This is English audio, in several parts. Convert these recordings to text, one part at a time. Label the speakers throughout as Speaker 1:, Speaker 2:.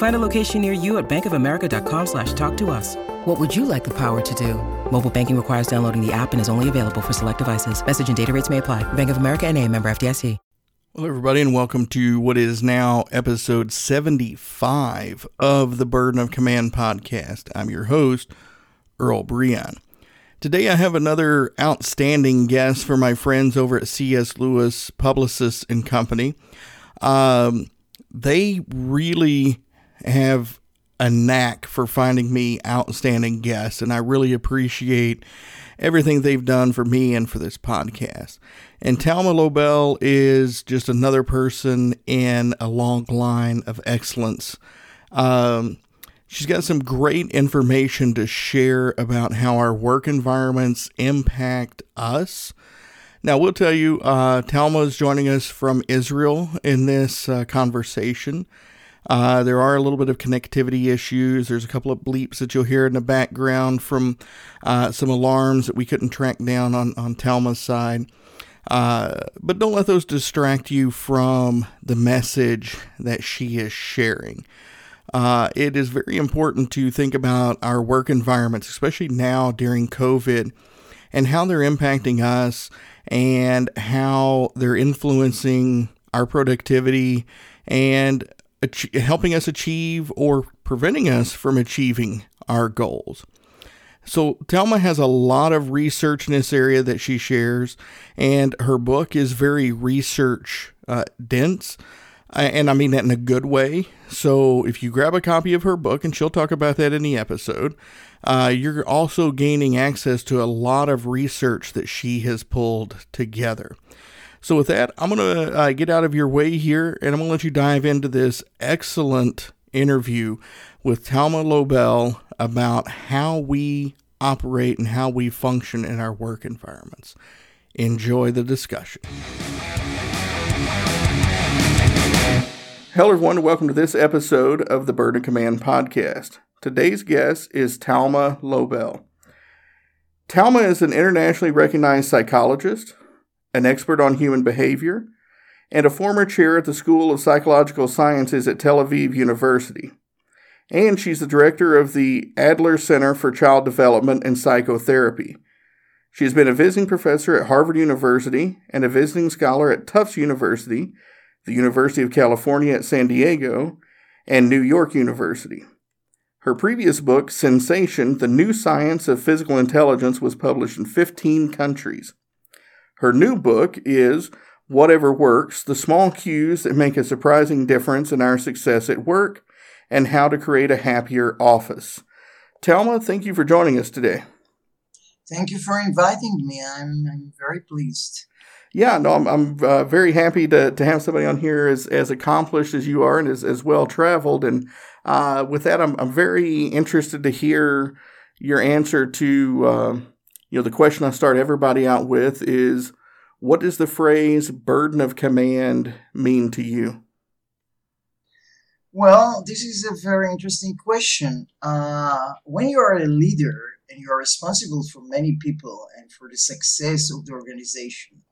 Speaker 1: Find a location near you at bankofamerica.com slash talk to us. What would you like the power to do? Mobile banking requires downloading the app and is only available for select devices. Message and data rates may apply. Bank of America and a member FDIC.
Speaker 2: Well, everybody, and welcome to what is now episode 75 of the Burden of Command podcast. I'm your host, Earl Breon. Today I have another outstanding guest for my friends over at C.S. Lewis Publicists and Company. Um, they really have a knack for finding me outstanding guests, and I really appreciate everything they've done for me and for this podcast. And Thalma Lobel is just another person in a long line of excellence. Um, she's got some great information to share about how our work environments impact us. Now, we'll tell you, uh, Thalma is joining us from Israel in this uh, conversation. Uh, there are a little bit of connectivity issues. There's a couple of bleeps that you'll hear in the background from uh, some alarms that we couldn't track down on, on Thalma's side. Uh, but don't let those distract you from the message that she is sharing. Uh, it is very important to think about our work environments, especially now during COVID, and how they're impacting us and how they're influencing our productivity and ach- helping us achieve or preventing us from achieving our goals. So, Thalma has a lot of research in this area that she shares, and her book is very research uh, dense. And I mean that in a good way. So, if you grab a copy of her book, and she'll talk about that in the episode, uh, you're also gaining access to a lot of research that she has pulled together. So, with that, I'm going to uh, get out of your way here and I'm going to let you dive into this excellent interview with Thalma Lobel about how we operate and how we function in our work environments. Enjoy the discussion. Hello, everyone. Welcome to this episode of the Burden of Command podcast. Today's guest is Thalma Lobel. Thalma is an internationally recognized psychologist, an expert on human behavior, and a former chair at the School of Psychological Sciences at Tel Aviv University. And she's the director of the Adler Center for Child Development and Psychotherapy. She has been a visiting professor at Harvard University and a visiting scholar at Tufts University, the University of California at San Diego, and New York University. Her previous book, Sensation The New Science of Physical Intelligence, was published in 15 countries. Her new book is Whatever Works The Small Cues That Make a Surprising Difference in Our Success at Work and How to Create a Happier Office. Thalma, thank you for joining us today.
Speaker 3: Thank you for inviting me. I'm, I'm very pleased.
Speaker 2: Yeah, no, I'm, I'm uh, very happy to, to have somebody on here as, as accomplished as you are and as, as well traveled. And uh, with that, I'm, I'm very interested to hear your answer to uh, you know, the question I start everybody out with is what does the phrase burden of command mean to you?
Speaker 3: Well, this is a very interesting question. Uh, when you are a leader and you are responsible for many people and for the success of the organization,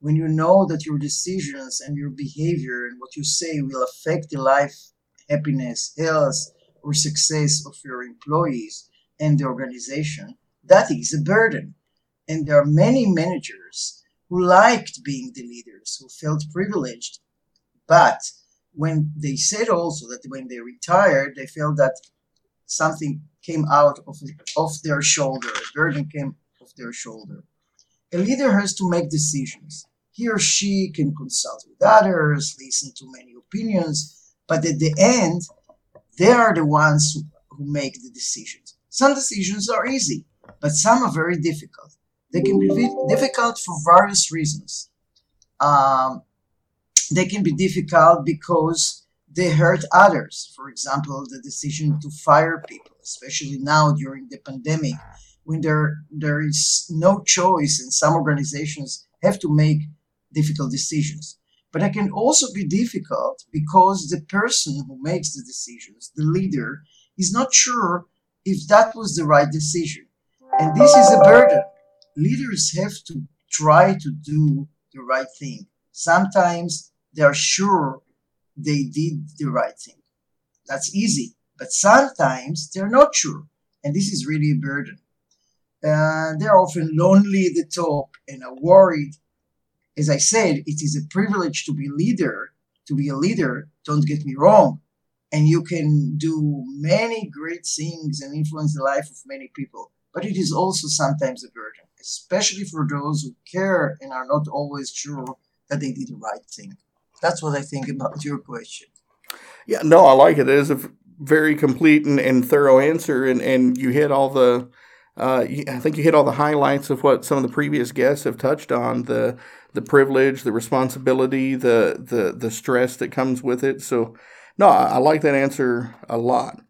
Speaker 3: when you know that your decisions and your behavior and what you say will affect the life, happiness, health, or success of your employees and the organization, that is a burden. And there are many managers who liked being the leaders, who felt privileged. But when they said also that when they retired, they felt that something came out of, of their shoulder, a burden came off their shoulder. A leader has to make decisions. He or she can consult with others, listen to many opinions, but at the end, they are the ones who, who make the decisions. Some decisions are easy, but some are very difficult. They can be difficult for various reasons. Um, they can be difficult because they hurt others. For example, the decision to fire people, especially now during the pandemic, when there there is no choice and some organizations have to make difficult decisions. But it can also be difficult because the person who makes the decisions, the leader, is not sure if that was the right decision. And this is a burden. Leaders have to try to do the right thing. Sometimes they are sure they did the right thing. That's easy. But sometimes they're not sure. And this is really a burden. Uh, they're often lonely at the top and are worried. As I said, it is a privilege to be leader, to be a leader. Don't get me wrong. And you can do many great things and influence the life of many people. But it is also sometimes a burden, especially for those who care and are not always sure that they did the right thing. That's what I think about your question.
Speaker 2: Yeah, no, I like it. It is a very complete and, and thorough answer, and, and you hit all the uh, I think you hit all the highlights of what some of the previous guests have touched on the the privilege, the responsibility, the the the stress that comes with it. So, no, I, I like that answer a lot.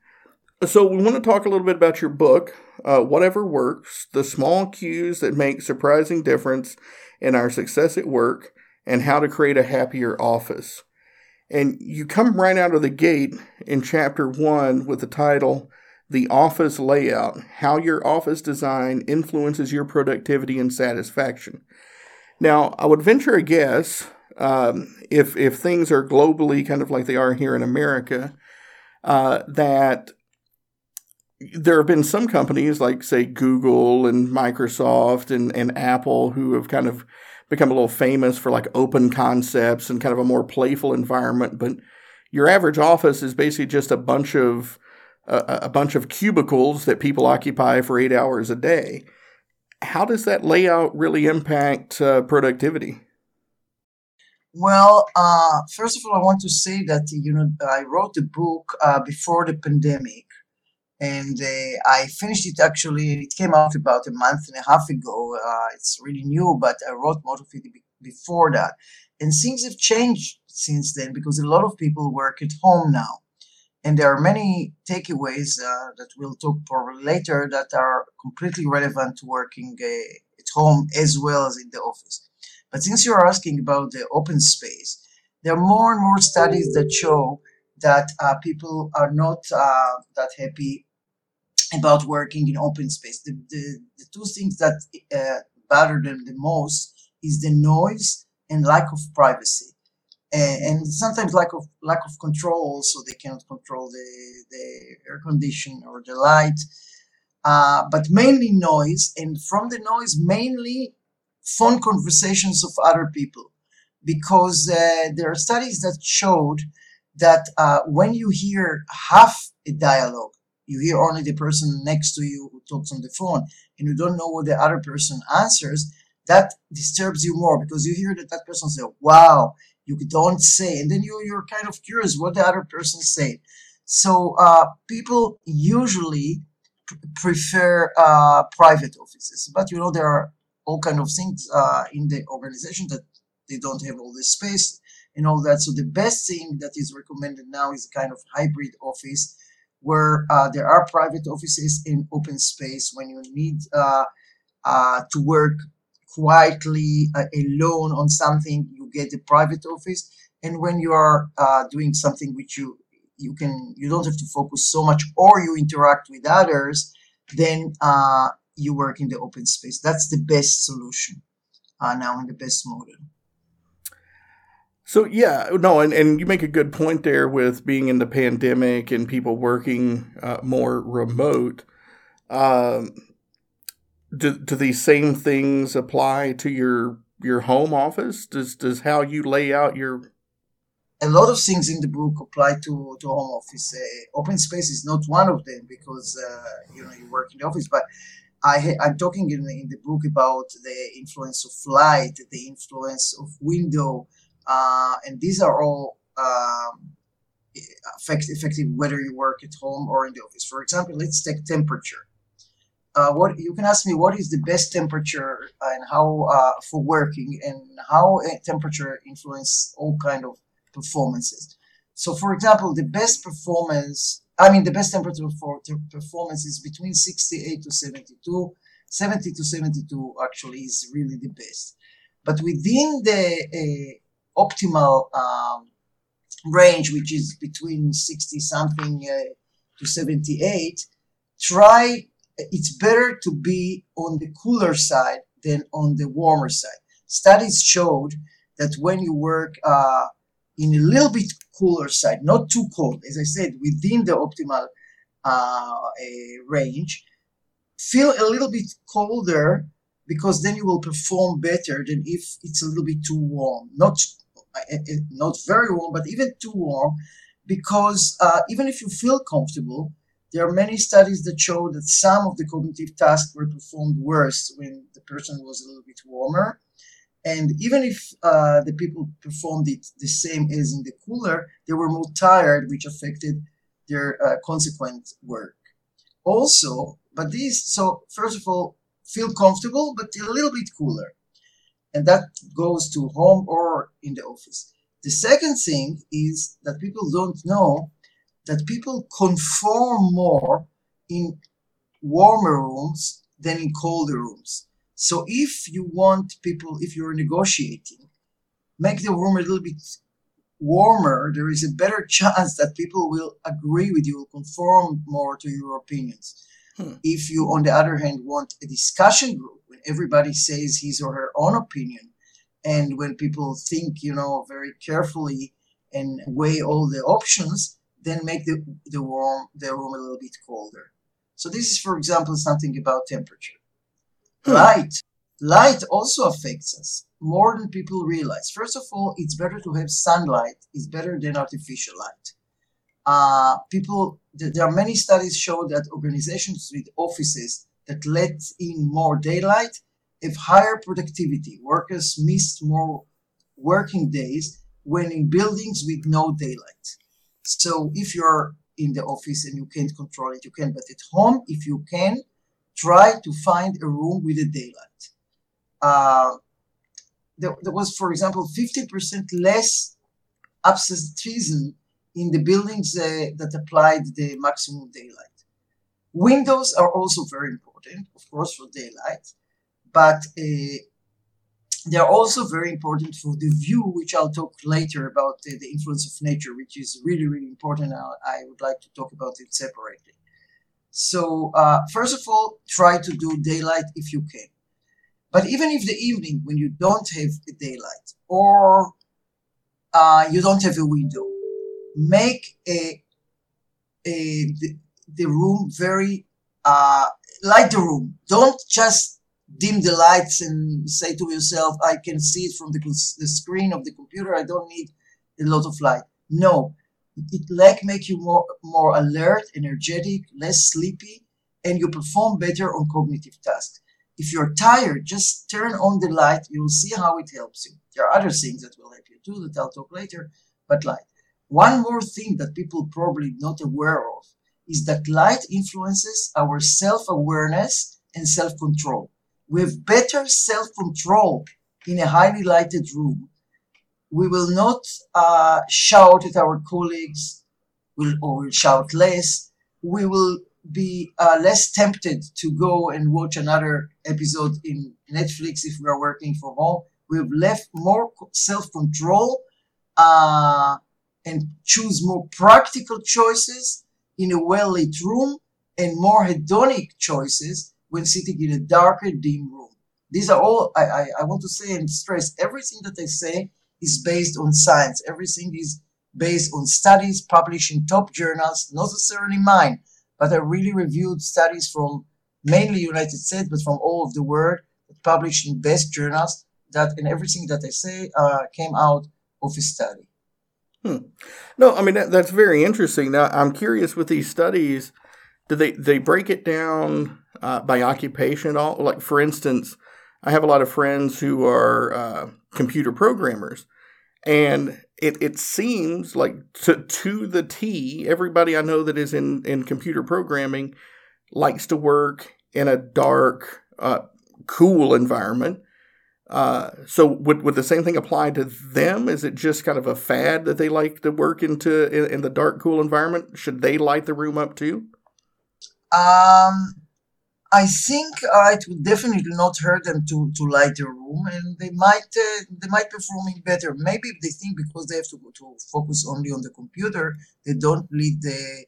Speaker 2: So, we want to talk a little bit about your book, uh, Whatever Works: The Small Cues That Make Surprising Difference in Our Success at Work, and How to Create a Happier Office. And you come right out of the gate in chapter one with the title the office layout, how your office design influences your productivity and satisfaction. Now, I would venture a guess um, if if things are globally kind of like they are here in America, uh, that there have been some companies like say Google and Microsoft and, and Apple who have kind of become a little famous for like open concepts and kind of a more playful environment. But your average office is basically just a bunch of a, a bunch of cubicles that people occupy for eight hours a day. How does that layout really impact uh, productivity?
Speaker 3: Well, uh, first of all, I want to say that you know I wrote the book uh, before the pandemic, and uh, I finished it actually. It came out about a month and a half ago. Uh, it's really new, but I wrote most of it before that, and things have changed since then because a lot of people work at home now. And there are many takeaways uh, that we'll talk probably later that are completely relevant to working uh, at home as well as in the office. But since you're asking about the open space, there are more and more studies that show that uh, people are not uh, that happy about working in open space. The, the, the two things that uh, bother them the most is the noise and lack of privacy. And, sometimes lack of lack of control so they cannot control the, the air condition or the light. Uh, but mainly noise and from the noise mainly phone conversations of other people. Because uh, there are studies that showed that uh, when you hear half a dialogue you hear only the person next to you who talks on the phone and you don't know what the other person answers that disturbs you more because you hear that that person say wow you don't say and then you, you're kind of curious what the other person said. So uh, people usually prefer uh, private offices but you know there are all kind of things uh, in the organization that they don't have all this space and all that. So the best thing that is recommended now is a kind of hybrid office where uh, there are private offices in open space when you need uh, uh, to work quietly alone on something, you get a private office. And when you are doing something which you you can you don't have to focus so much, or you interact with others, then you work in the open space. That's the best solution uh, now in the best model.
Speaker 2: So yeah, no, and, and you make a good point there with being in the pandemic and people working uh, more remote. Um, do, do these same things apply to your your home office? Does does how you lay out your
Speaker 3: a lot of things in the book apply to, to home office. Uh, open space is not one of them because uh, you know you work in the office, but I I'm talking in, in the book about the influence of light, the influence of window, uh, and these are all um, affect effective whether you work at home or in the office. For example, let's take temperature. Uh, what you can ask me what is the best temperature and how uh, for working and how temperature influence all kind of performances. So for example the best performance i mean the best temperature for performance is between 68 to 72 70 to 72 actually is really the best. But within the optimal um, range, which is between 60 something uh, to 78, try, it's better to be on the cooler side than on the warmer side. Studies showed that when you work uh, in a little bit cooler side, not too cold, as I said, within the optimal uh, range, feel a little bit colder because then you will perform better than if it's a little bit too warm. Not not very warm, but even too warm, because uh, even if you feel comfortable, there are many studies that show that some of the cognitive tasks were performed worse when the person was a little bit warmer. And even if uh, the people performed it the same as in the cooler, they were more tired, which affected their uh, consequent work. Also, but these, so first of all, feel comfortable, but a little bit cooler. And that goes to home or in the office. The second thing is that people don't know that people conform more in warmer rooms than in colder rooms. So if you want people, if you're negotiating, make the room a little bit warmer, there is a better chance that people will agree with you, conform more to your opinions. Hmm. If you, on the other hand, want a discussion group everybody says his or her own opinion, and when people think, you know, very carefully and weigh all the options, then make the, the warm the room a little bit colder. So this is, for example, something about temperature. Hmm. Light. Light also affects us more than people realize. First of all, it's better to have sunlight. It's better than artificial light. Uh, people, there are many studies show that organizations with offices that let in more daylight have higher productivity. Workers missed more working days when in buildings with no daylight. So if you're in the office and you can't control it, you can. But at home, if you can, try to find a room with a daylight. Uh, there, there, was, for example, 50% less absenteeism in the buildings uh, that applied the maximum daylight. Windows are also very important, of course, for daylight, but uh, they're also very important for the view, which I'll talk later about uh, the influence of nature, which is really, really important. I would like to talk about it separately. So, uh, first of all, try to do daylight if you can. But even if the evening, when you don't have a daylight or uh, you don't have a window, make a, a the, the room very uh, light the room. Don't just dim the lights and say to yourself, "I can see it from the, the screen of the computer. I don't need a lot of light." No, it like make you more more alert, energetic, less sleepy, and you perform better on cognitive tasks. If you're tired, just turn on the light. You will see how it helps you. There are other things that will help you too that I'll talk later, but light. One more thing that people probably not aware of is that light influences our self-awareness and self-control. We have better self-control in a highly lighted room we will not uh, shout at our colleagues we'll, or we'll shout less. We will be uh, less tempted to go and watch another episode in Netflix if we are working from home. We've left more self control uh, and choose more practical choices in a well lit room and more hedonic choices when sitting in a darker, dim room. These are all I, I, I want to say and stress everything that I say is based on science. Everything is based on studies published in top journals, not necessarily mine, but I really reviewed studies from mainly United States, but from all of the world, published in best journals. That and everything that I say uh, came out of a study.
Speaker 2: Hmm. No, I mean that, that's very interesting. Now I'm curious with these studies. Do they they break it down uh, by occupation? All like for instance, I have a lot of friends who are uh, computer programmers, and it, it seems like to, to the T, everybody I know that is in, in computer programming likes to work in a dark, uh, cool environment. Uh, so would, would the same thing apply to them? Is it just kind of a fad that they like to work into in, in the dark, cool environment? Should they light the room up too?
Speaker 3: Um, I think uh, it would definitely not hurt them to, to light the room, and they might uh, they might performing better. Maybe they think because they have to to focus only on the computer, they don't need the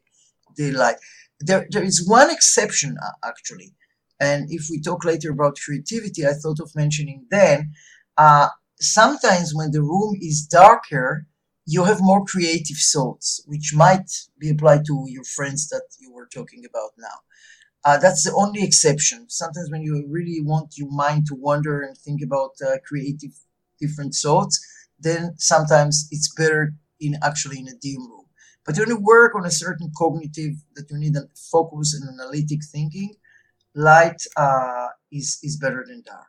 Speaker 3: the light. There there is one exception actually, and if we talk later about creativity, I thought of mentioning then. Uh, sometimes when the room is darker, you have more creative thoughts, which might be applied to your friends that you were talking about now. Uh, that's the only exception. Sometimes when you really want your mind to wander and think about uh, creative different thoughts, then sometimes it's better in actually in a dim room. But when you work on a certain cognitive that you need a focus and analytic thinking, light uh, is is better than dark.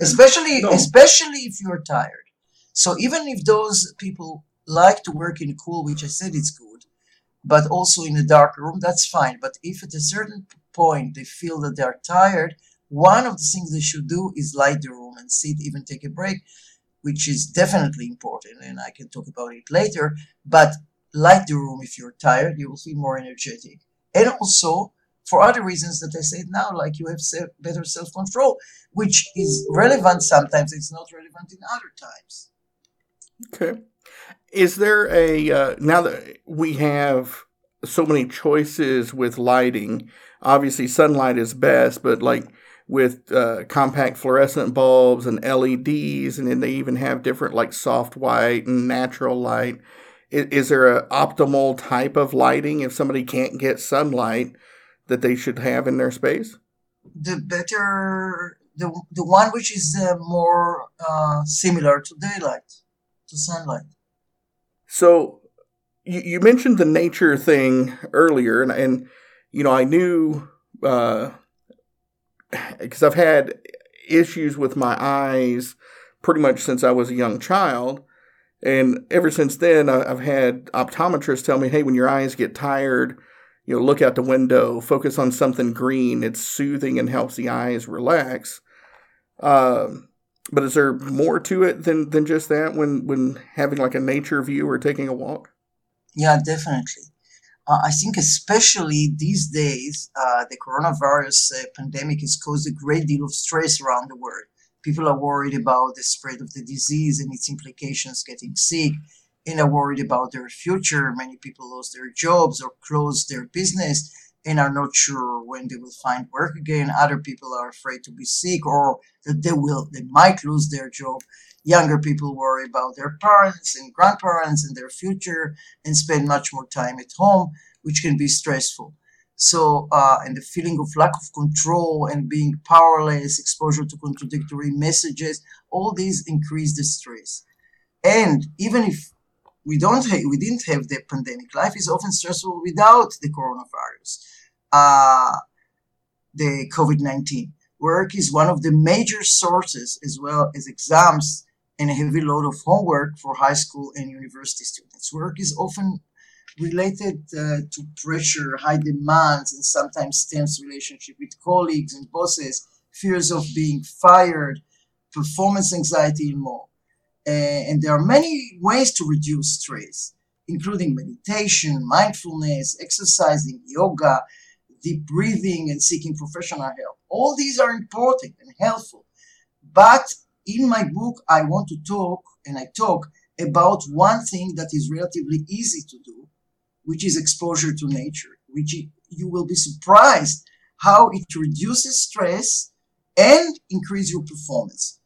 Speaker 3: Especially no. especially if you're tired. So even if those people like to work in cool, which I said it's good but also in a dark room, that's fine. But if at a certain point they feel that they are tired, one of the things they should do is light the room and sit, even take a break, which is definitely important. And I can talk about it later. But light the room if you're tired, you will feel more energetic. And also, for other reasons that I said now, like you have better self control, which is relevant sometimes, it's not relevant in other times.
Speaker 2: Okay. Is there a uh, now that we have so many choices with lighting? Obviously, sunlight is best, but like with uh, compact fluorescent bulbs and LEDs, and then they even have different like soft white and natural light. Is, is there an optimal type of lighting if somebody can't get sunlight that they should have in their space?
Speaker 3: The better, the the one which is uh, more uh, similar to daylight, to sunlight.
Speaker 2: So you, you mentioned the nature thing earlier, and, and you know, I knew because uh, I've had issues with my eyes pretty much since I was a young child. And ever since then, I've had optometrists tell me, hey, when your eyes get tired, you know, look out the window, focus on something green. It's soothing and helps the eyes relax. Um, but is there more to it than than just that when when having like a nature view or taking a walk?
Speaker 3: Yeah, definitely. Uh, I think especially these days, uh, the coronavirus uh, pandemic has caused a great deal of stress around the world. People are worried about the spread of the disease and its implications, getting sick, and are worried about their future. Many people lost their jobs or closed their business and are not sure when they will find work again. Other people are afraid to be sick or that they will they might lose their job. Younger people worry about their parents and grandparents and their future and spend much more time at home, which can be stressful. So, uh, and the feeling of lack of control and being powerless, exposure to contradictory messages, all these increase the stress. And even if we don't ha- we didn't have the pandemic. Life is often stressful without the coronavirus, uh, the COVID nineteen. Work is one of the major sources, as well as exams and a heavy load of homework for high school and university students. Work is often related uh, to pressure, high demands, and sometimes tense relationship with colleagues and bosses, fears of being fired, performance anxiety, and more. Uh, and there are many ways to reduce stress, including meditation, mindfulness, exercising, yoga, deep breathing, and seeking professional help. All these are important and helpful. But in my book, I want to talk, and I talk about one thing that is relatively easy to do, which is exposure to nature, which you will be surprised how it reduces stress and increase your performance.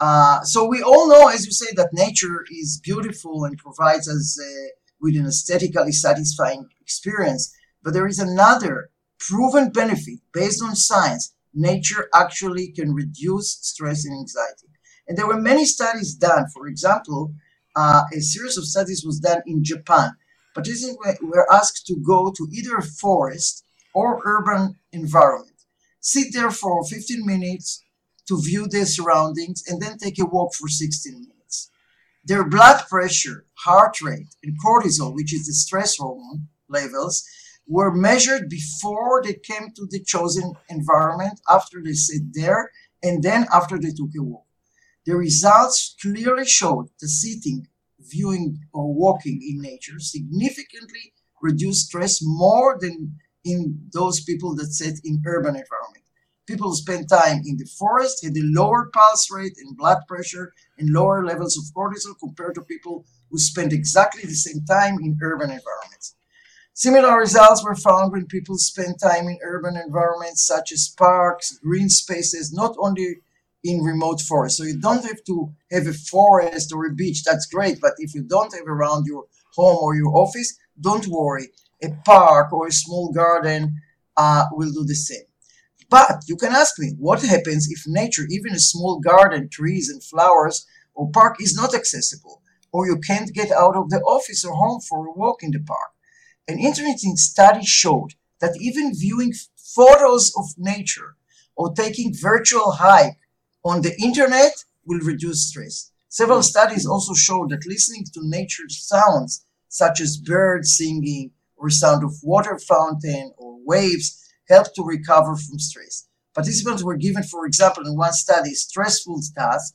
Speaker 3: Uh, so we all know, as you say, that nature is beautiful and provides us uh, with an aesthetically satisfying experience. But there is another proven benefit based on science. Nature actually can reduce stress and anxiety. And there were many studies done. For example, uh, a series of studies was done in Japan. Participants were asked to go to either a forest or urban environment, sit there for 15 minutes to view their surroundings and then take a walk for 16 minutes. Their blood pressure, heart rate, and cortisol, which is the stress hormone levels, were measured before they came to the chosen environment, after they sat there, and then after they took a walk. The results clearly showed that sitting, viewing, or walking in nature significantly reduced stress more than in those people that sit in urban environment. People spend time in the forest had a lower pulse rate and blood pressure and lower levels of cortisol compared to people who spend exactly the same time in urban environments. Similar results were found when people spend time in urban environments such as parks, green spaces, not only in remote forests. So you don't have to have a forest or a beach. That's great. But if you don't have around your home or your office, don't worry. A park or a small garden uh, will do the same. But you can ask me, what happens if nature, even a small garden, trees and flowers or park is not accessible? Or you can't get out of the office or home for a walk in the park? An interesting study showed that even viewing photos of nature or taking virtual hike on the internet will reduce stress. Several mm. studies also show that listening to nature sounds such as birds singing or sound of water fountain or waves help to recover from stress. Participants were given, for example, in one study, stressful task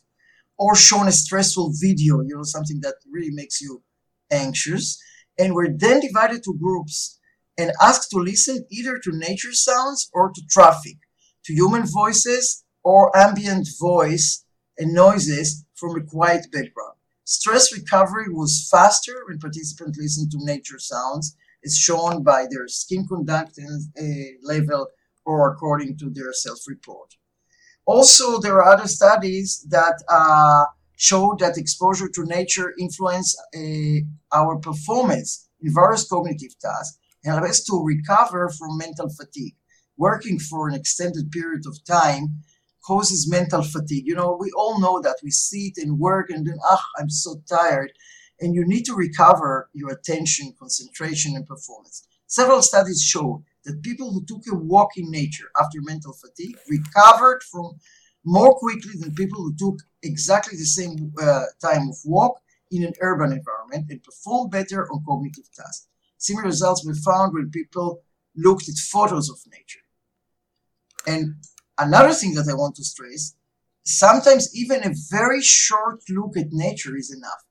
Speaker 3: or shown a stressful video, you know, something that really makes you anxious and were then divided to groups and asked to listen either to nature sounds or to traffic, to human voices or ambient voice and noises from a quiet background. Stress recovery was faster when participants listened to nature sounds, as shown by their skin conductance uh, level or according to their self-report. Also, there are other studies that uh, showed that exposure to nature influence uh, our performance in various cognitive tasks and help us to recover from mental fatigue. Working for an extended period of time causes mental fatigue. You know, we all know that we sit and work and then, ah, I'm so tired. And you need to recover your attention, concentration, and performance. Several studies show that people who took a walk in nature after mental fatigue recovered from more quickly than people who took exactly the same uh, time of walk in an urban environment and performed better on cognitive tasks. Similar results were found when people looked at photos of nature. And another thing that I want to stress sometimes even a very short look at nature is enough.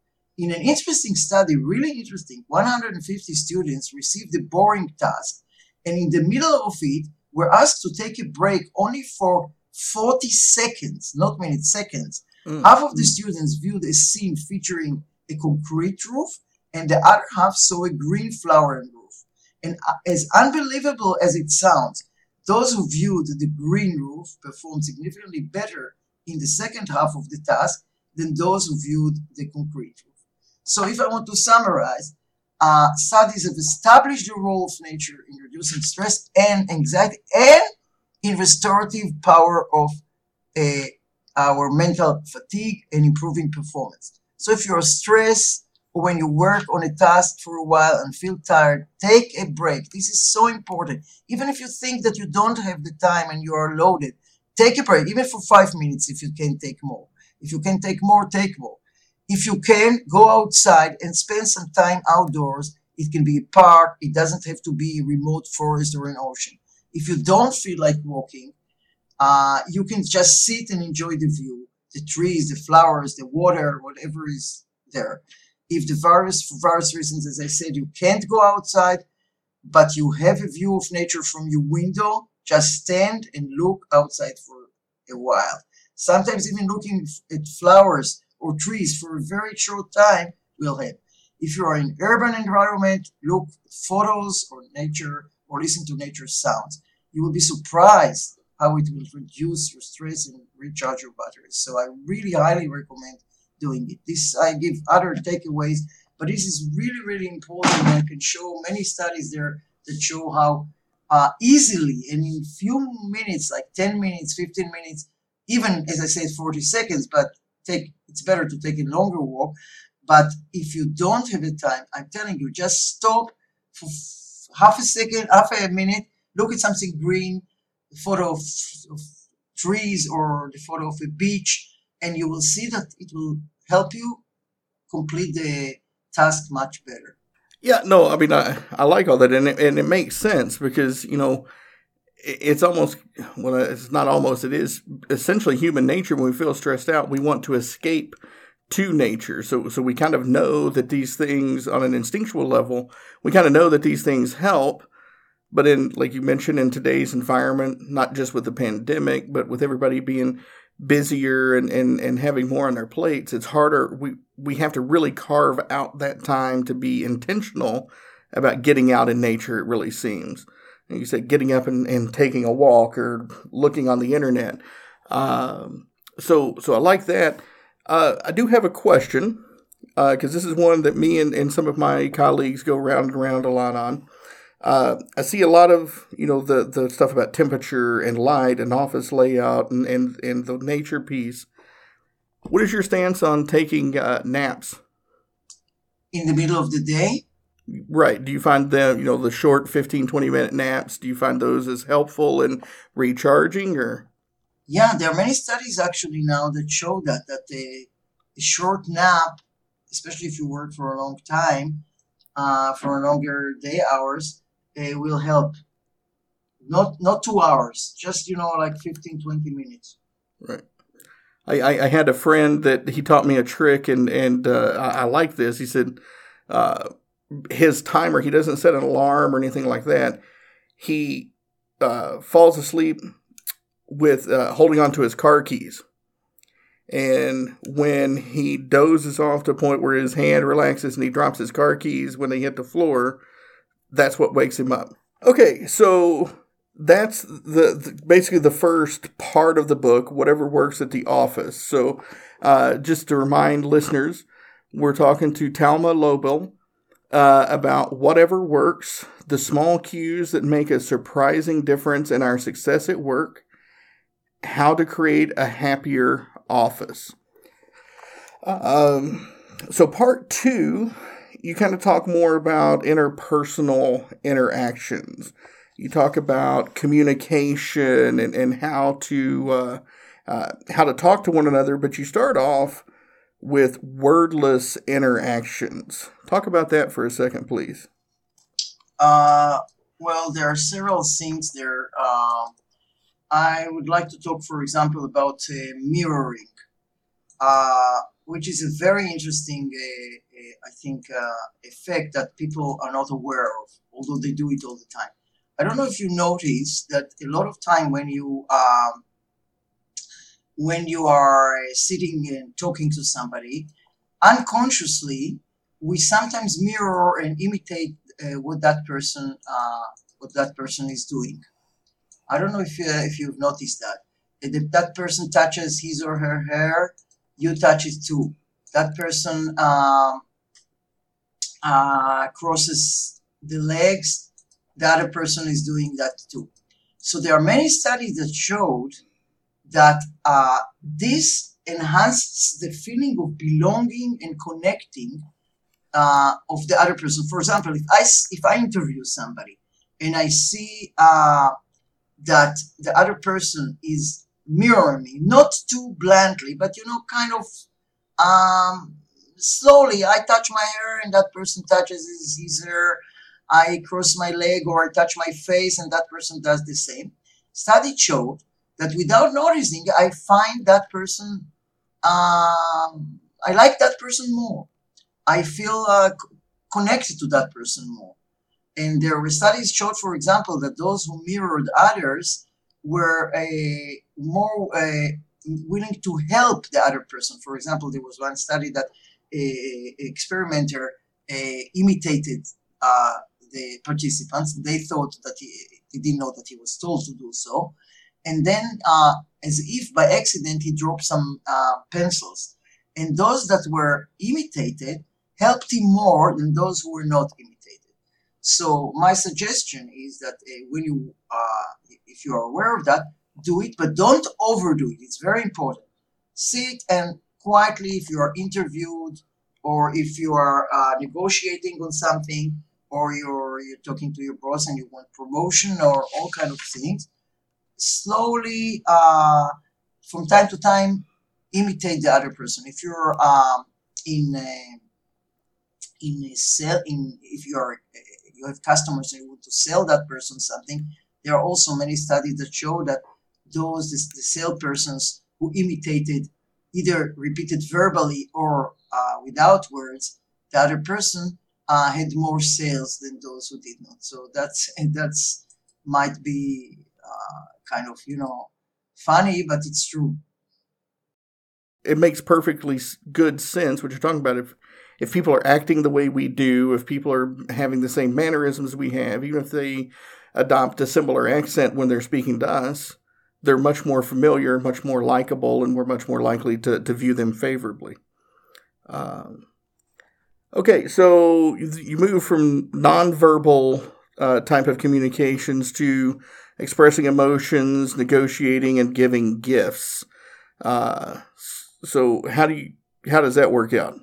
Speaker 3: In an interesting study, really interesting, 150 students received a boring task, and in the middle of it, were asked to take a break only for 40 seconds, not minutes, seconds. Mm. Half of the students viewed a scene featuring a concrete roof, and the other half saw a green flowering roof. And as unbelievable as it sounds, those who viewed the green roof performed significantly better in the second half of the task than those who viewed the concrete roof. So, if I want to summarize, uh, studies have established the role of nature in reducing stress and anxiety and in restorative power of uh, our mental fatigue and improving performance. So if you're stressed or when you work on a task for a while and feel tired, take a break. This is so important. Even if you think that you don't have the time and you are loaded, take a break, even for five minutes if you can take more. If you can take more, take more. If you can, go outside and spend some time outdoors. It can be a park. It doesn't have to be a remote forest or an ocean. If you don't feel like walking, uh, you can just sit and enjoy the view, the trees, the flowers, the water, whatever is there. If the various for various reasons, as I said, you can't go outside, but you have a view of nature from your window, just stand and look outside for a while. Sometimes even looking at flowers or trees for a very short time will help. If you are in urban environment, look photos or nature or listen to nature sounds. You will be surprised how it will reduce your stress and recharge your batteries. So I really highly recommend doing it. This I give other takeaways, but this is really, really important. I can show many studies there that show how uh, easily and in few minutes, like 10 minutes, 15 minutes, even as I said, 40 seconds, but take it's better to take a longer walk. But if you don't have the time, I'm telling you, just stop for half a second, half a minute, look at something green, a photo of, of trees or the photo of a beach, and you will see that it will help you complete the task much better.
Speaker 2: Yeah, no, I mean, I, I like all that, and it, and it makes sense because, you know, it's almost, well, it's not almost, it is essentially human nature. When we feel stressed out, we want to escape to nature. So, so we kind of know that these things on an instinctual level, we kind of know that these things help, But in, like you mentioned, in today's environment, not just with the pandemic, but with everybody being busier and, and, and having more on their plates, it's harder. We, we have to really carve out that time to be intentional about getting out in nature, it really seems. You said getting up and, and taking a walk or looking on the internet. Um, so, so I like that. Uh, I do have a question because uh, this is one that me and, and some of my colleagues go round and round a lot on. Uh, I see a lot of you know the the stuff about temperature and light and office layout and and, and the nature piece. What is your stance on taking uh, naps
Speaker 3: in the middle of the day?
Speaker 2: Right. Do you find them, you know, the short 15, 20 minute naps, do you find those as helpful in recharging or?
Speaker 3: Yeah, there are many studies actually now that show that, that a, a short nap, especially if you work for a long time, uh, for longer day hours, it will help. Not not two hours, just you know, like 15, 20 minutes.
Speaker 2: Right. I, I, I had a friend that he taught me a trick, and and uh, I, I like this. He said, uh, his timer. He doesn't set an alarm or anything like that. He uh, falls asleep with uh, holding onto his car keys. And when he dozes off to a point where his hand relaxes and he drops his car keys when they hit the floor, that's what wakes him up. Okay, so that's the, the basically the first part of the book, whatever works at the office. So, uh, just to remind listeners, we're talking to Thalma Lobel uh, about whatever works, the small cues that make a surprising difference in our success at work, how to create a happier office. Um, so, part two, you kind of talk more about interpersonal interactions. You talk about communication and, and how to uh, uh, how to talk to one another, but you start off with wordless interactions. Talk about that for a second, please.
Speaker 3: Uh, well, there are several things there. Uh, I would like to talk, for example, about uh, mirroring, uh, which is a very interesting, uh, uh, I think, effect that people are not aware of, although they do it all the time. I don't know if you notice that a lot of time when you um, when you are sitting and talking to somebody, unconsciously, we sometimes mirror and imitate uh, what that person uh, what that person is doing. I don't know if you, if you've noticed that. If that person touches his or her hair, you touch it too. That person um, uh, crosses the legs, the other person is doing that too. So there are many studies that showed that uh, this enhances the feeling of belonging and connecting uh, of the other person. For example, if I if I interview somebody and I see uh, that the other person is mirroring me, not too bluntly, but you know, kind of um, slowly. I touch my hair and that person touches his, his hair. I cross my leg or I touch my face and that person does the same. Study showed that without noticing, I find that person, um, I like that person more. I feel uh, connected to that person more. And there were studies showed, for example, that those who mirrored others were a more uh, willing to help the other person. For example, there was one study that a, experimenter imitated uh, the participants. They thought that he, he didn't know that he was told to do so and then uh, as if by accident he dropped some uh, pencils. And those that were imitated helped him more than those who were not imitated. So my suggestion is that uh, when you uh, if you are aware of that do it but don't overdo it. It's very important. Sit and quietly if you are interviewed or if you are uh, negotiating on something or you're, you're talking to your boss and you want promotion or all kind of things slowly, uh, from time to time, imitate the other person. If you're um, in a, in a sell, in if you are you have customers and you want to sell that person something, there are also many studies that show that those the, the salespersons who imitated either repeated verbally or uh, without words the other person uh, had more sales than those who did not. So that's that's might be uh, kind of you know funny, but it's true.
Speaker 2: It makes perfectly good sense what you're talking about. If if people are acting the way we do, if people are having the same mannerisms we have, even if they adopt a similar accent when they're speaking to us, they're much more familiar, much more likable, and we're much more likely to, to view them favorably. Um, okay, so you move from nonverbal uh, type of communications to expressing emotions, negotiating, and giving gifts. Uh, so how do you how does that work out?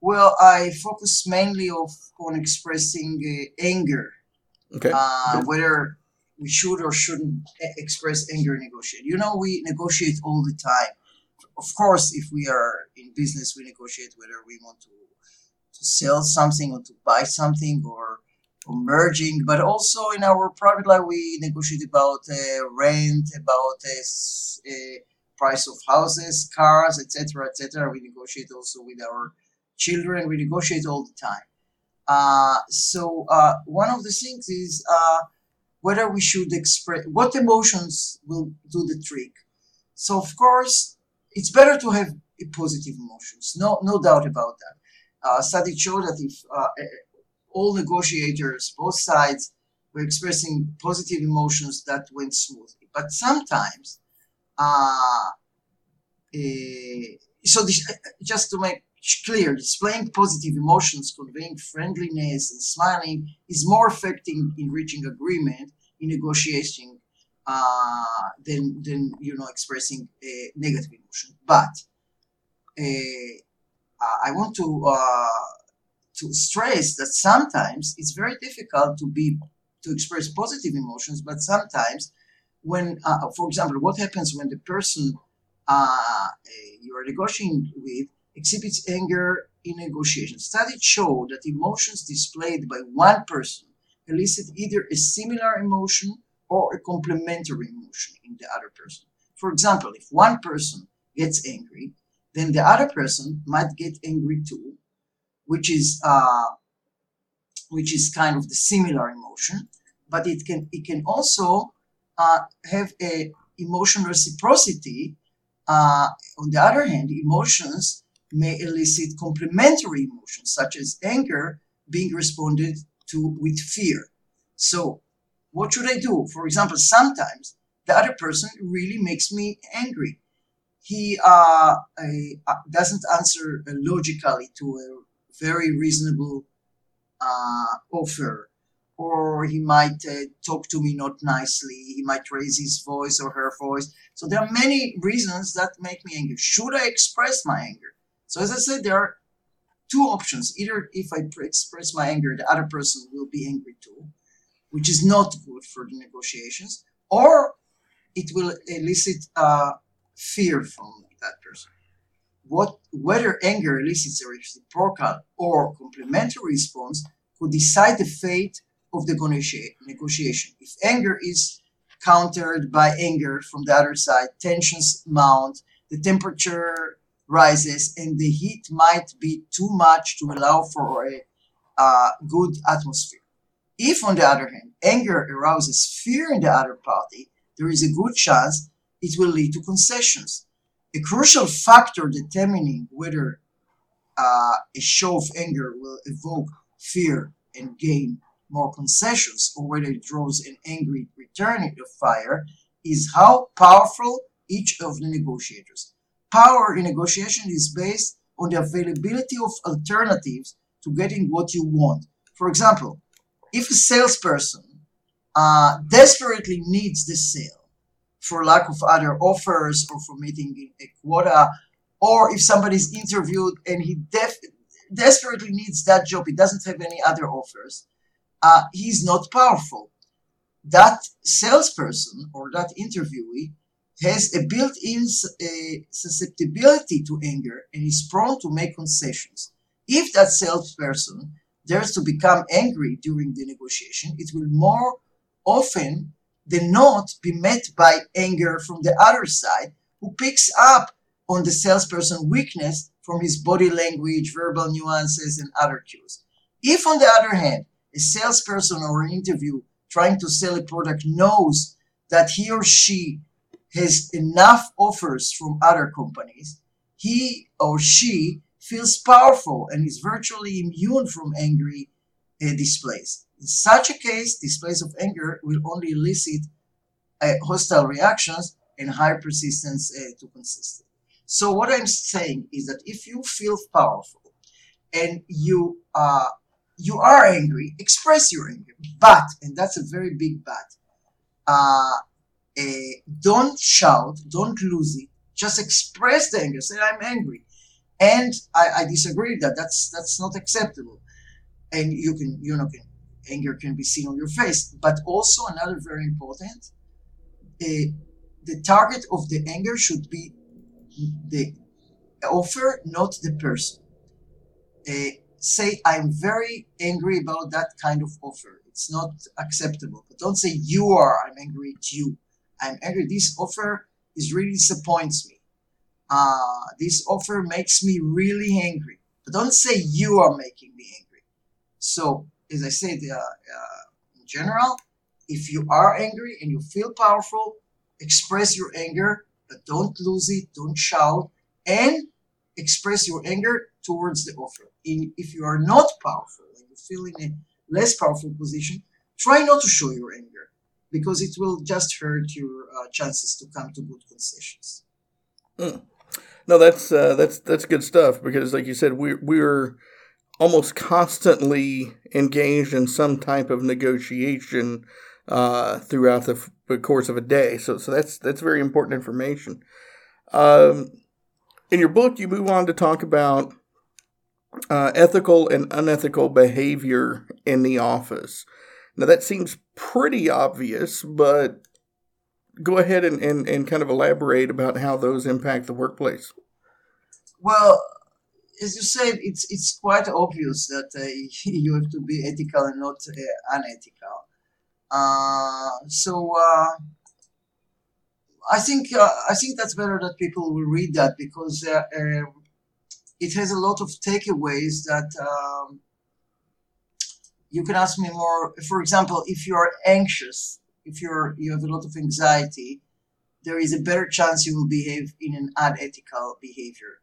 Speaker 3: Well, I focus mainly of, on expressing uh, anger.
Speaker 2: Okay.
Speaker 3: Uh, whether we should or shouldn't express anger and negotiate. You know, we negotiate all the time. Of course, if we are in business, we negotiate whether we want to, to sell something or to buy something or, or merging. But also in our private life, we negotiate about uh, rent, about uh, price of houses, cars, etc., etc. We negotiate also with our children. We negotiate all the time. Uh, so uh, one of the things is uh, whether we should express what emotions will do the trick. So of course, it's better to have positive emotions. No, no doubt about that. Uh, studies show that if uh, all negotiators, both sides, were expressing positive emotions, that went smoothly. But sometimes, uh, uh so this, just to make clear, displaying positive emotions, conveying friendliness and smiling is more effective in reaching agreement in negotiating uh, than, than you know expressing a negative emotion. But uh, I want to uh, to stress that sometimes it's very difficult to be to express positive emotions, but sometimes when, uh, for example, what happens when the person uh, you are negotiating with exhibits anger in negotiations. Studies show that emotions displayed by one person elicit either a similar emotion or a complementary emotion in the other person. For example, if one person gets angry, then the other person might get angry too, which is uh, which is kind of the similar emotion, but it can it can also uh, have a emotion reciprocity. Uh, on the other hand, emotions may elicit complementary emotions such as anger being responded to with fear. So, what should I do? For example, sometimes the other person really makes me angry. He uh, uh, doesn't answer logically to a very reasonable uh, offer, or he might uh, talk to me not nicely. He might raise his voice or her voice. So there are many reasons that make me angry. Should I express my anger? So as I said, there are two options. Either if I express my anger, the other person will be angry too, which is not good for the negotiations, or it will elicit uh, fear from that person. What whether anger elicits a reciprocal or complementary response could decide the fate of the negotiation. If anger is countered by anger from the other side, tensions mount, the temperature rises and the heat might be too much to allow for a uh, good atmosphere. If, on the other hand, anger arouses fear in the other party, there is a good chance it will lead to concessions. A crucial factor determining whether uh, a show of anger will evoke fear and gain more concessions or whether it draws an angry return of fire is how powerful each of the negotiators power in negotiation is based on the availability of alternatives to getting what you want. For example, if a salesperson uh, desperately needs the sale for lack of other offers or for meeting a quota, or if somebody's interviewed and he def- desperately needs that job, he doesn't have any other offers, uh, he's not powerful. That salesperson or that interviewee has a built-in susceptibility to anger and is prone to make concessions. If that salesperson dares to become angry during the negotiation, it will more often than not be met by anger from the other side, who picks up on the salesperson weakness from his body language, verbal nuances, and other cues. If, on the other hand, a salesperson or an interview trying to sell a product knows that he or she has enough offers from other companies, he or she feels powerful and is virtually immune from angry uh, displays. In such a case, displays of anger will only elicit uh, hostile reactions and higher persistence uh, to consistent. So what I'm saying is that if you feel powerful and you uh, you are angry, express your anger. But, and that's a very big but, uh, uh, don't shout, don't lose it. Just express the anger. Say, I'm angry. And I, I disagree that. That's that's not acceptable. And you can, you know, can, anger can be seen on your face. But also another very important, uh, the target of the anger should be the offer, not the person. Uh, say, I'm very angry about that kind of offer. It's not acceptable. But don't say you are, I'm angry at you. I'm angry. This offer is really disappoints me. Uh, this offer makes me really angry. But don't say you are making me angry. So, as I said, uh, uh, in general, if you are angry and you feel powerful, express your anger, but don't lose it, don't shout, and express your anger towards the offer. If you are not powerful and you feel in a less powerful position, try not to show your anger because it will just hurt your uh, chances to come to good concessions.
Speaker 2: Mm. No, that's uh, that's that's good stuff because, like you said, we we're almost constantly engaged in some type of negotiation uh, throughout the, f- the, course of a day. So, so that's that's very important information. Um, in your book, you move on to talk about uh, ethical and unethical behavior in the office. Now, that seems pretty obvious, but go ahead and, and, and kind of elaborate about how those impact the workplace.
Speaker 3: Well, as you said, it's it's quite obvious that uh, you have to be ethical and not uh, unethical. Uh, so uh, I think uh, I think that's better that people will read that because uh, it has a lot of takeaways that um, you can ask me more. For example, if you are anxious, if you're you have a lot of anxiety, there is a better chance you will behave in an unethical behavior.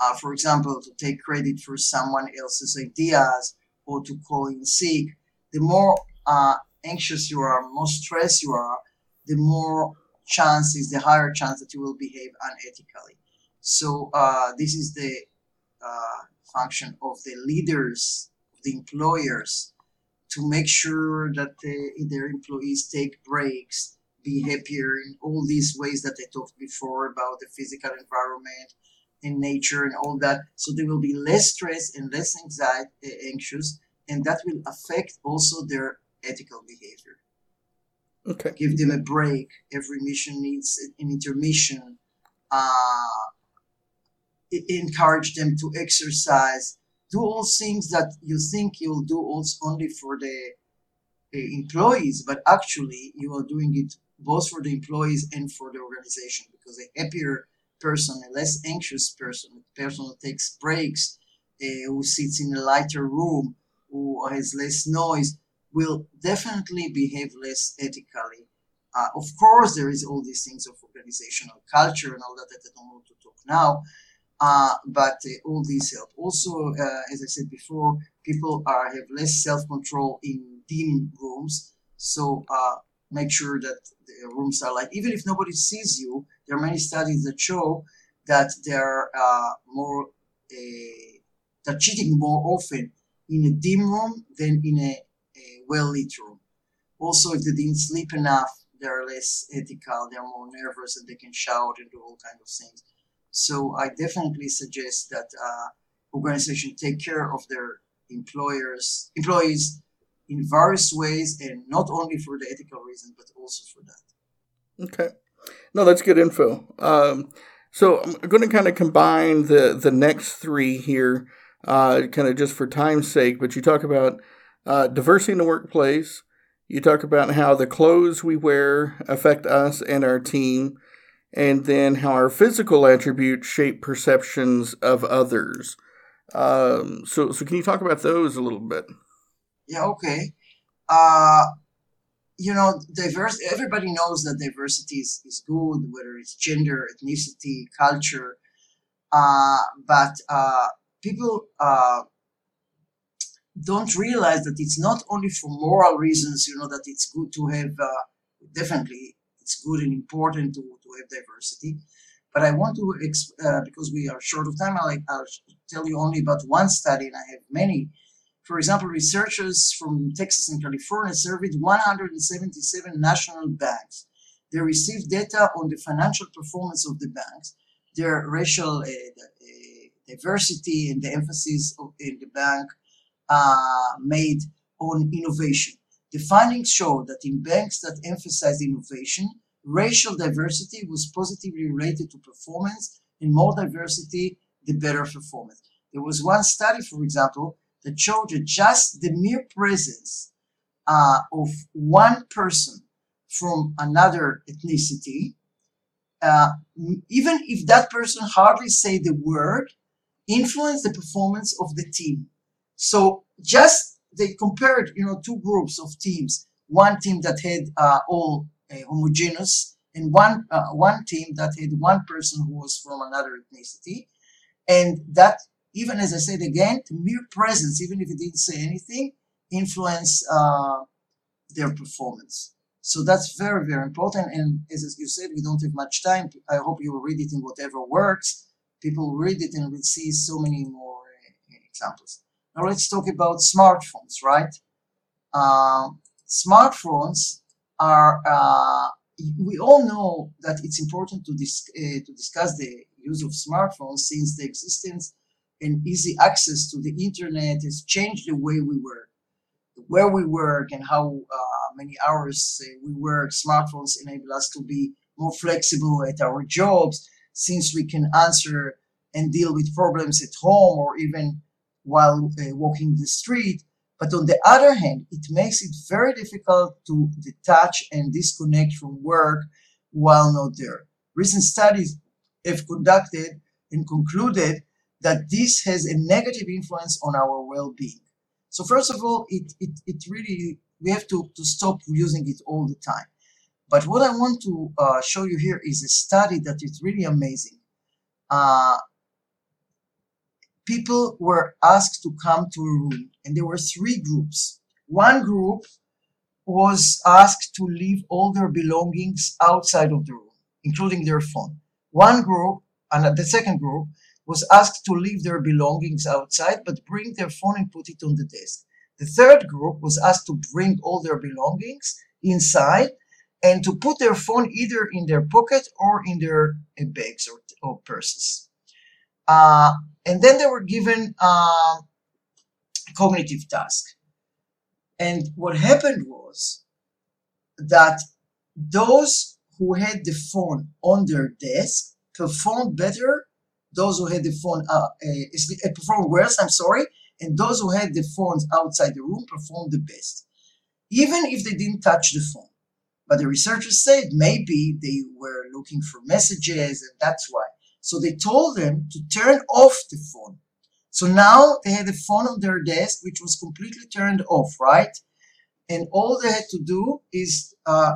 Speaker 3: Uh, for example, to take credit for someone else's ideas or to call in sick. The more uh, anxious you are, more stressed you are, the more chances, the higher chance that you will behave unethically. So uh, this is the uh, function of the leaders, the employers, to make sure that the, their employees take breaks, be happier in all these ways that I talked before about the physical environment and nature and all that. So they will be less stressed and less anxiety, anxious, and that will affect also their ethical behavior.
Speaker 2: Okay.
Speaker 3: Give them a break. Every mission needs an intermission. Uh, encourage them to exercise. Do all things that you think you'll do also only for the uh, employees, but actually you are doing it both for the employees and for the organization because a happier person, a less anxious person, a person who takes breaks, uh, who sits in a lighter room, who has less noise, will definitely behave less ethically. Uh, of course, there is all these things of organizational culture and all that that I don't want to talk now, uh, but uh, all these help. Also, uh, as I said before, people are have less self control in dim rooms, so uh, make sure that the rooms are light. Even if nobody sees you, there are many studies that show that they're uh, more they're cheating more often in a dim room than in a well lit room. Also, if they didn't sleep enough, they're less ethical, they're more nervous, and they can shout and do all kinds of things. So I definitely suggest that uh, organizations take care of their employers, employees in various ways, and not only for the ethical reason, but also for that.
Speaker 2: Okay, no, that's good info. Um, so I'm going to kind of combine the the next three here, uh, kind of just for time's sake. But you talk about uh, diversity in the workplace. You talk about how the clothes we wear affect us and our team, and then how our physical attributes shape perceptions of others. Um, so, so can you talk about those a little bit?
Speaker 3: Yeah, okay. Uh, you know, diverse. Everybody knows that diversity is, is good, whether it's gender, ethnicity, culture. Uh, but uh, people uh, don't realize that it's not only for moral reasons. You know that it's good to have. Uh, definitely, it's good and important to, to have diversity. But I want to, uh, because we are short of time, I'll, I'll tell you only about one study, and I have many. For example, researchers from Texas and California surveyed 177 national banks. They received data on the financial performance of the banks, their racial uh, diversity, and the emphasis of, in the bank uh, made on innovation. The findings show that in banks that emphasized innovation, racial diversity was positively related to performance, and more diversity, the better performance. There was one study, for example, that children, just the mere presence uh, of one person from another ethnicity, uh, even if that person hardly say the word, influence the performance of the team. So just they compared, you know, two groups of teams. One team that had uh, all uh, homogeneous, and one uh, one team that had one person who was from another ethnicity, and that even as I said again, mere presence, even if it didn't say anything, influence uh, their performance. So that's very very important. And as you said, we don't have much time. I hope you will read it in whatever works. People read it and will see so many more uh, examples. Now let's talk about smartphones, right? Uh, smartphones are, uh, we all know that it's important to, dis- uh, to discuss the use of smartphones since the existence and easy access to the internet has changed the way we work, where we work, and how uh, many hours uh, we work. Smartphones enable us to be more flexible at our jobs since we can answer and deal with problems at home or even while uh, walking the street but on the other hand, it makes it very difficult to detach and disconnect from work while not there. Recent studies have conducted and concluded that this has a negative influence on our well-being. So first of all, it, it, it really, we have to, to stop using it all the time. But what I want to uh, show you here is a study that is really amazing. Uh, people were asked to come to a room, and there were three groups. One group was asked to leave all their belongings outside of the room, including their phone. One group, and the second group, was asked to leave their belongings outside but bring their phone and put it on the desk. The third group was asked to bring all their belongings inside and to put their phone either in their pocket or in their bags or, or purses. Uh, and then they were given uh, cognitive task. And what happened was that those who had the phone on their desk performed better. Those who had the phone uh, uh, performed worse. I'm sorry, and those who had the phones outside the room performed the best, even if they didn't touch the phone. But the researchers said maybe they were looking for messages, and that's why. So they told them to turn off the phone. So now they had a phone on their desk, which was completely turned off, right? And all they had to do is uh,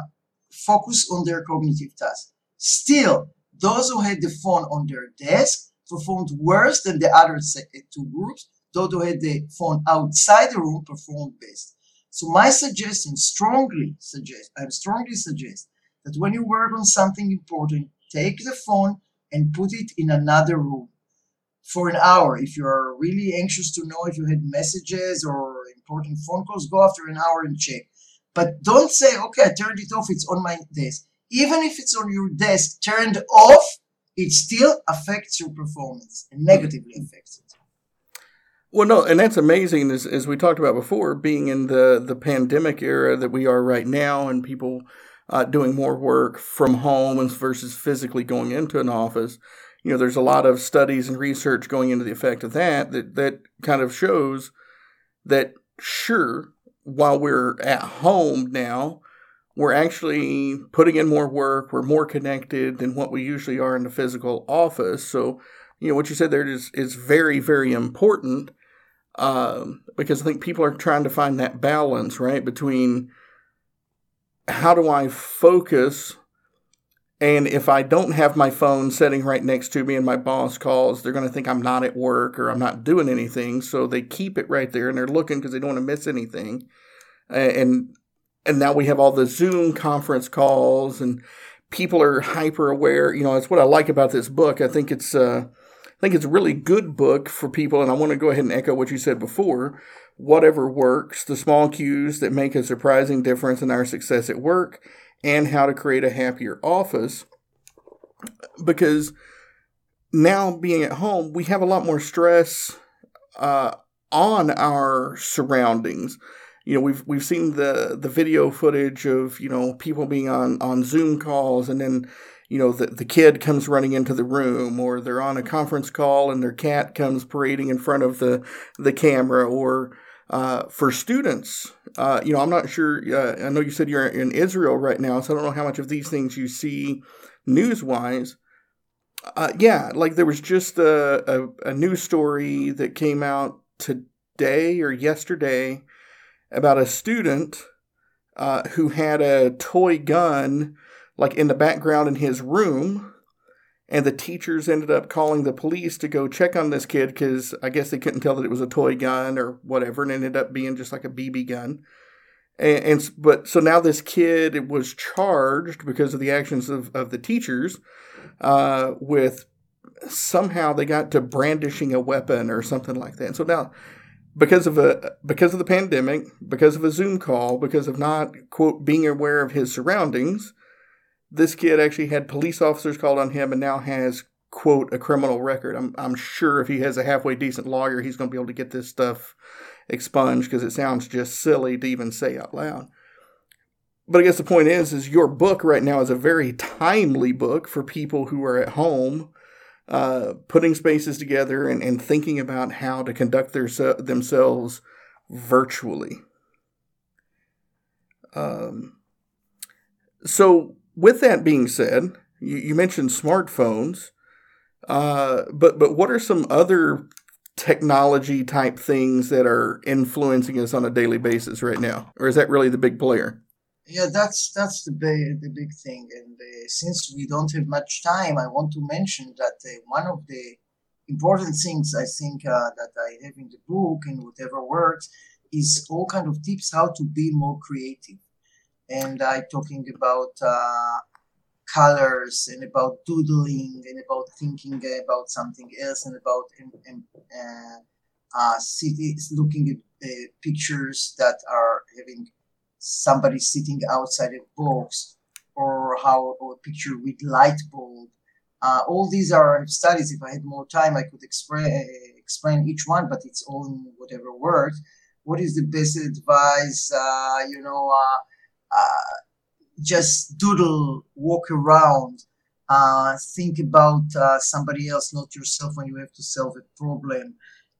Speaker 3: focus on their cognitive task. Still, those who had the phone on their desk performed worse than the other eh, two groups. Those who had the phone outside the room performed best. So my suggestion, strongly suggest, I strongly suggest that when you work on something important, take the phone and put it in another room for an hour. If you're really anxious to know if you had messages or important phone calls, go after an hour and check. But don't say, okay, I turned it off, it's on my desk. Even if it's on your desk turned off, it still affects your performance and negatively affects it.
Speaker 2: Well, no, and that's amazing. As, as we talked about before, being in the, the pandemic era that we are right now, and people uh, doing more work from home versus physically going into an office. You know, there's a lot of studies and research going into the effect of that that, that kind of shows that sure, while we're at home now, we're actually putting in more work, we're more connected than what we usually are in the physical office. So you know what you said there is is very very important um, because I think people are trying to find that balance right between how do I focus and if I don't have my phone sitting right next to me and my boss calls, they're going to think I'm not at work or I'm not doing anything. So they keep it right there and they're looking because they don't want to miss anything. And and now we have all the Zoom conference calls and people are hyper aware. You know, that's what I like about this book. I think it's uh, I think it's a really good book for people. And I want to go ahead and echo what you said before. Whatever works, the small cues that make a surprising difference in our success at work and how to create a happier office. Because now being at home, we have a lot more stress uh, on our surroundings. You know, we've we've seen the the video footage of you know people being on on Zoom calls, and then you know the the kid comes running into the room, or they're on a conference call and their cat comes parading in front of the the camera, or uh, for students, uh, you know, I'm not sure. Uh, I know you said you're in Israel right now, so I don't know how much of these things you see news wise. Uh, yeah, like there was just a, a, a, news story that came out today or yesterday about a student uh, who had a toy gun like in the background in his room and the teachers ended up calling the police to go check on this kid because I guess they couldn't tell that it was a toy gun or whatever, and ended up being just like a BB gun. And, and but so now this kid was charged because of the actions of, of the teachers uh, with somehow they got to brandishing a weapon or something like that. And so now because of a because of the pandemic, because of a Zoom call, because of not quote being aware of his surroundings, this kid actually had police officers called on him and now has quote a criminal record. I'm I'm sure if he has a halfway decent lawyer, he's going to be able to get this stuff expunged because it sounds just silly to even say out loud. But I guess the point is, is your book right now is a very timely book for people who are at home, uh, putting spaces together and, and thinking about how to conduct their themselves virtually. Um, so with that being said, you, you mentioned smartphones, uh, but but what are some other technology type things that are influencing us on a daily basis right now, or is that really the big player?
Speaker 3: Yeah, that's that's the big the big thing. And uh, since we don't have much time, I want to mention that uh, one of the important things I think uh, that I have in the book and whatever works is all kind of tips how to be more creative and I talking about uh, colors and about doodling and about thinking about something else and about um, uh, cities, looking at uh, pictures that are having somebody sitting outside a box or how or a picture with light bulb. Uh, all these are studies. If I had more time, I could explain explain each one, but it's all in whatever works. What is the best advice? Uh, you know, uh, uh, just doodle, walk around, uh, think about uh, somebody else, not yourself, when you have to solve a problem.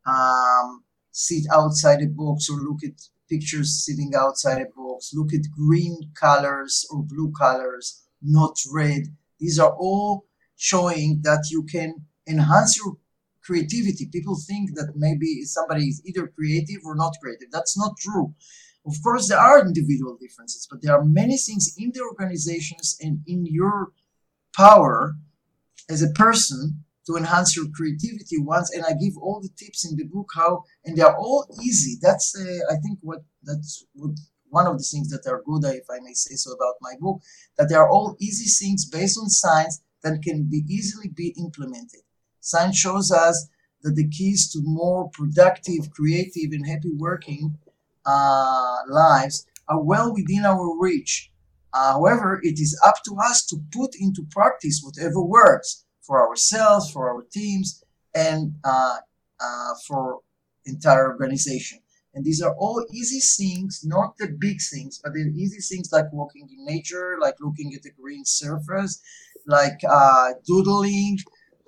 Speaker 3: Um, sit outside a box or look at pictures sitting outside a box. Look at green colors or blue colors, not red. These are all showing that you can enhance your creativity. People think that maybe somebody is either creative or not creative. That's not true. Of course, there are individual differences, but there are many things in the organizations and in your power as a person to enhance your creativity once and i give all the tips in the book how and they are all easy. That's uh, i think what that's what one of the things that are good if i may say so about my book that they are all easy things based on science that can be easily be implemented. Science shows us that the keys to more productive creative and happy working uh, lives are well within our reach. Uh, however, it is up to us to put into practice whatever works for ourselves, for our teams, and uh, uh, for entire organization. And these are all easy things, not the big things, but the easy things like walking in nature, like looking at the green surface, like uh, doodling,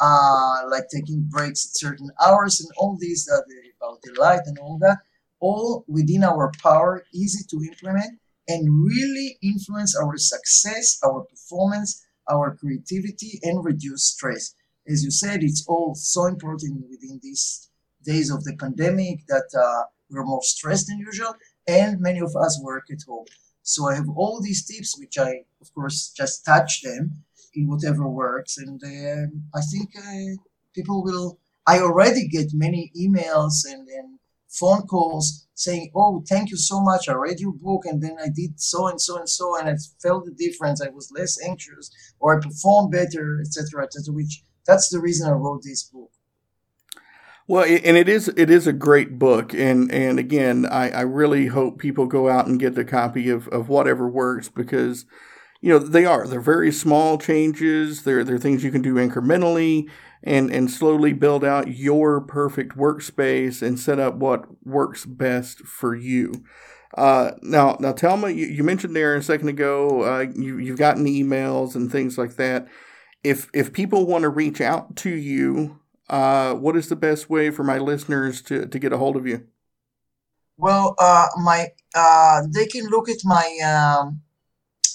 Speaker 3: uh, like taking breaks at certain hours, and all these uh, about the light and all that all within our power, easy to implement, and really influence our success, our performance, our creativity, and reduce stress. as you said, it's all so important within these days of the pandemic that uh, we're more stressed than usual, and many of us work at home. So I have all these tips, which I, of course, just touch them in whatever works, and uh, I think uh, people will. I already get many emails and, and phone calls saying, "Oh, thank you so much. I read your book, and then I did so and so and so, and I felt the difference. I was less anxious, or I performed better, etc., etc." Which that's the reason I wrote this book.
Speaker 2: Well, and it is it is a great book, and and again, I, I really hope people go out and get a copy of, of whatever works because, you know, they are they're very small changes. They're they're things you can do incrementally and and slowly build out your perfect workspace and set up what works best for you. Uh, now, now, Thalma, you, you mentioned there a second ago, uh, you you've gotten emails and things like that. If if people want to reach out to you, uh, what is the best way for my listeners to to get a hold of you?
Speaker 3: Well, uh, my uh, they can look at my um,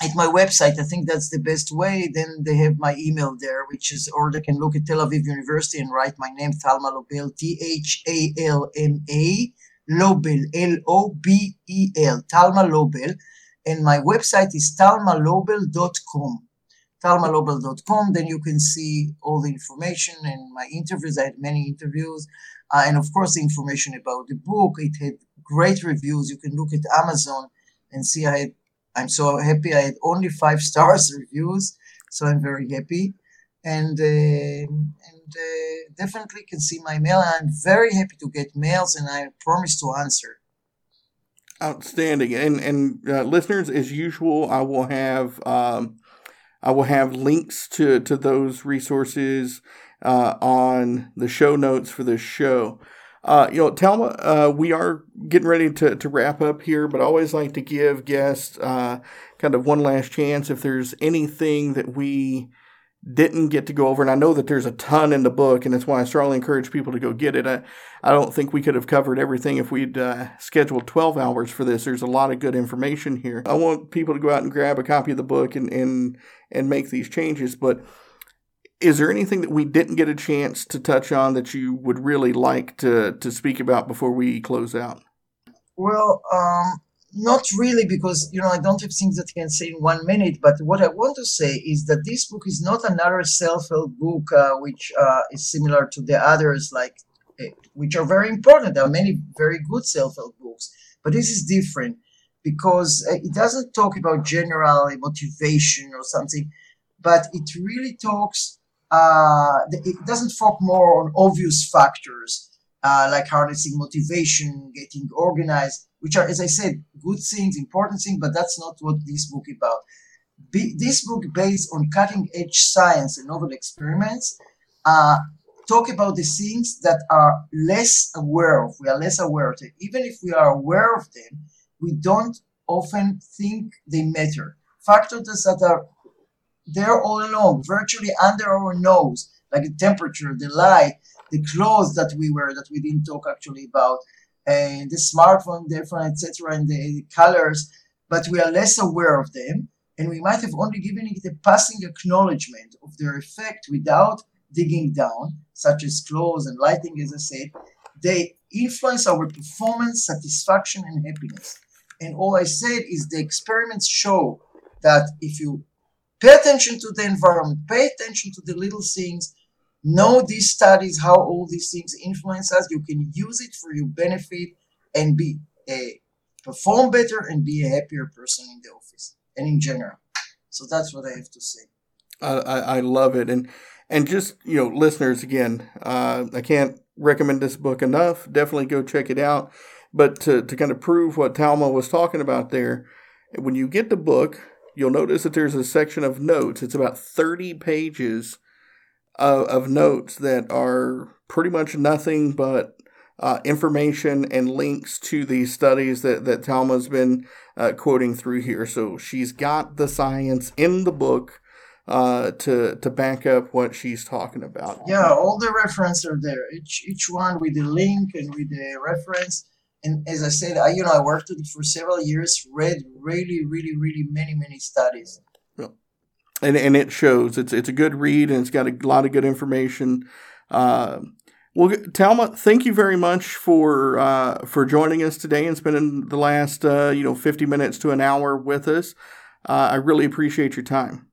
Speaker 3: at my website. I think that's the best way. Then they have my email there, which is, or they can look at Tel Aviv University and write my name, Thalma Lobel, T H A L M A, Lobel, L O B E L, Thalma Lobel. And my website is thalmalobel.com. Thalmalobel.com. Then you can see all the information and my interviews. I had many interviews. Uh, and of course, the information about the book. It had great reviews. You can look at Amazon and see I had I'm so happy. I had only five stars reviews, so I'm very happy, and uh, and uh, definitely can see my mail. I'm very happy to get mails, and I promise to answer.
Speaker 2: Outstanding, and and uh, listeners, as usual, I will have um, I will have links to to those resources uh, on the show notes for this show. Uh, you know, Thalma, uh, we are getting ready to, to wrap up here, but I always like to give guests uh, kind of one last chance if there's anything that we didn't get to go over. And I know that there's a ton in the book, and that's why I strongly encourage people to go get it. I, I don't think we could have covered everything if we'd uh, scheduled 12 hours for this. There's a lot of good information here. I want people to go out and grab a copy of the book and, and, and make these changes, but is there anything that we didn't get a chance to touch on that you would really like to, to speak about before we close out?
Speaker 3: Well, um, not really, because you know I don't have things that I can say in one minute. But what I want to say is that this book is not another self-help book, uh, which uh, is similar to the others, like uh, which are very important. There are many very good self-help books, but this is different because uh, it doesn't talk about general motivation or something, but it really talks uh, it doesn't focus more on obvious factors uh, like harnessing motivation, getting organized, which are, as I said, good things, important things, but that's not what this book is about. Be, this book, based on cutting edge science and novel experiments, uh, talk about the things that are less aware of. We are less aware of them. Even if we are aware of them, we don't often think they matter. Factors that are there all along, virtually under our nose, like the temperature, the light, the clothes that we wear that we didn't talk actually about, and the smartphone, the phone, etc., and the colors, but we are less aware of them, and we might have only given it a passing acknowledgement of their effect without digging down, such as clothes and lighting, as I said. They influence our performance, satisfaction, and happiness. And all I said is the experiments show that if you Pay attention to the environment, pay attention to the little things, know these studies, how all these things influence us. You can use it for your benefit and be a perform better and be a happier person in the office and in general. So that's what I have to say.
Speaker 2: I, I love it. And and just, you know, listeners, again, uh, I can't recommend this book enough. Definitely go check it out. But to, to kind of prove what Thalma was talking about there, when you get the book, you'll notice that there's a section of notes. It's about 30 pages of, of notes that are pretty much nothing but uh, information and links to these studies that, that Thalma's been uh, quoting through here. So she's got the science in the book uh, to to back up what she's talking about.
Speaker 3: Yeah, all the references are there. Each each one with the link and with the reference and as I said, I you know I worked with it for several years, read really, really, really many, many studies.
Speaker 2: and and it shows. It's it's a good read and it's got a lot of good information. Uh, well, Thalma, thank you very much for uh, for joining us today and spending the last uh, you know fifty minutes to an hour with us. Uh, I really appreciate your time.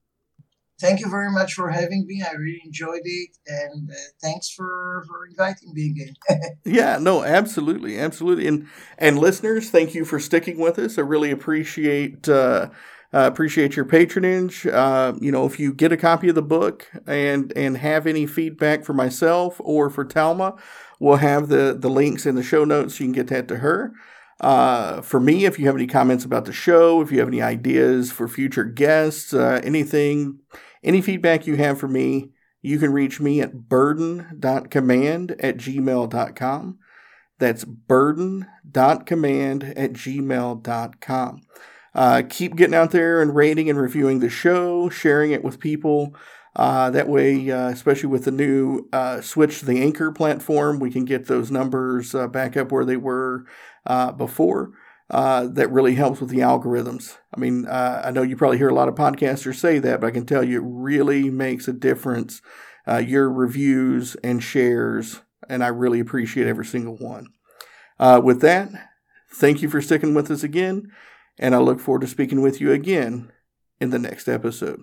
Speaker 3: Thank you very much for having me. I really enjoyed it, and uh, thanks for, for inviting me again.
Speaker 2: yeah, no, absolutely, absolutely, and and listeners, thank you for sticking with us. I really appreciate uh, uh, appreciate your patronage. Uh, you know, if you get a copy of the book and and have any feedback for myself or for Thalma, we'll have the the links in the show notes. You can get that to her. Uh, for me, if you have any comments about the show, if you have any ideas for future guests, uh, anything, any feedback you have for me, you can reach me at burden.command at gmail.com. That's burden.command at gmail.com. Uh, keep getting out there and rating and reviewing the show, sharing it with people. Uh, that way, uh, especially with the new uh, switch to the Anchor platform, we can get those numbers uh, back up where they were uh, that really helps with the algorithms. I mean, uh, I know you probably hear a lot of podcasters say that, but I can tell you it really makes a difference. Uh, your reviews and shares, and I really appreciate every single one. Uh, with that, thank you for sticking with us again and I look forward to speaking with you again in the next episode.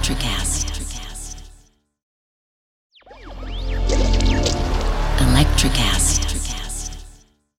Speaker 4: Electricast. Electricast.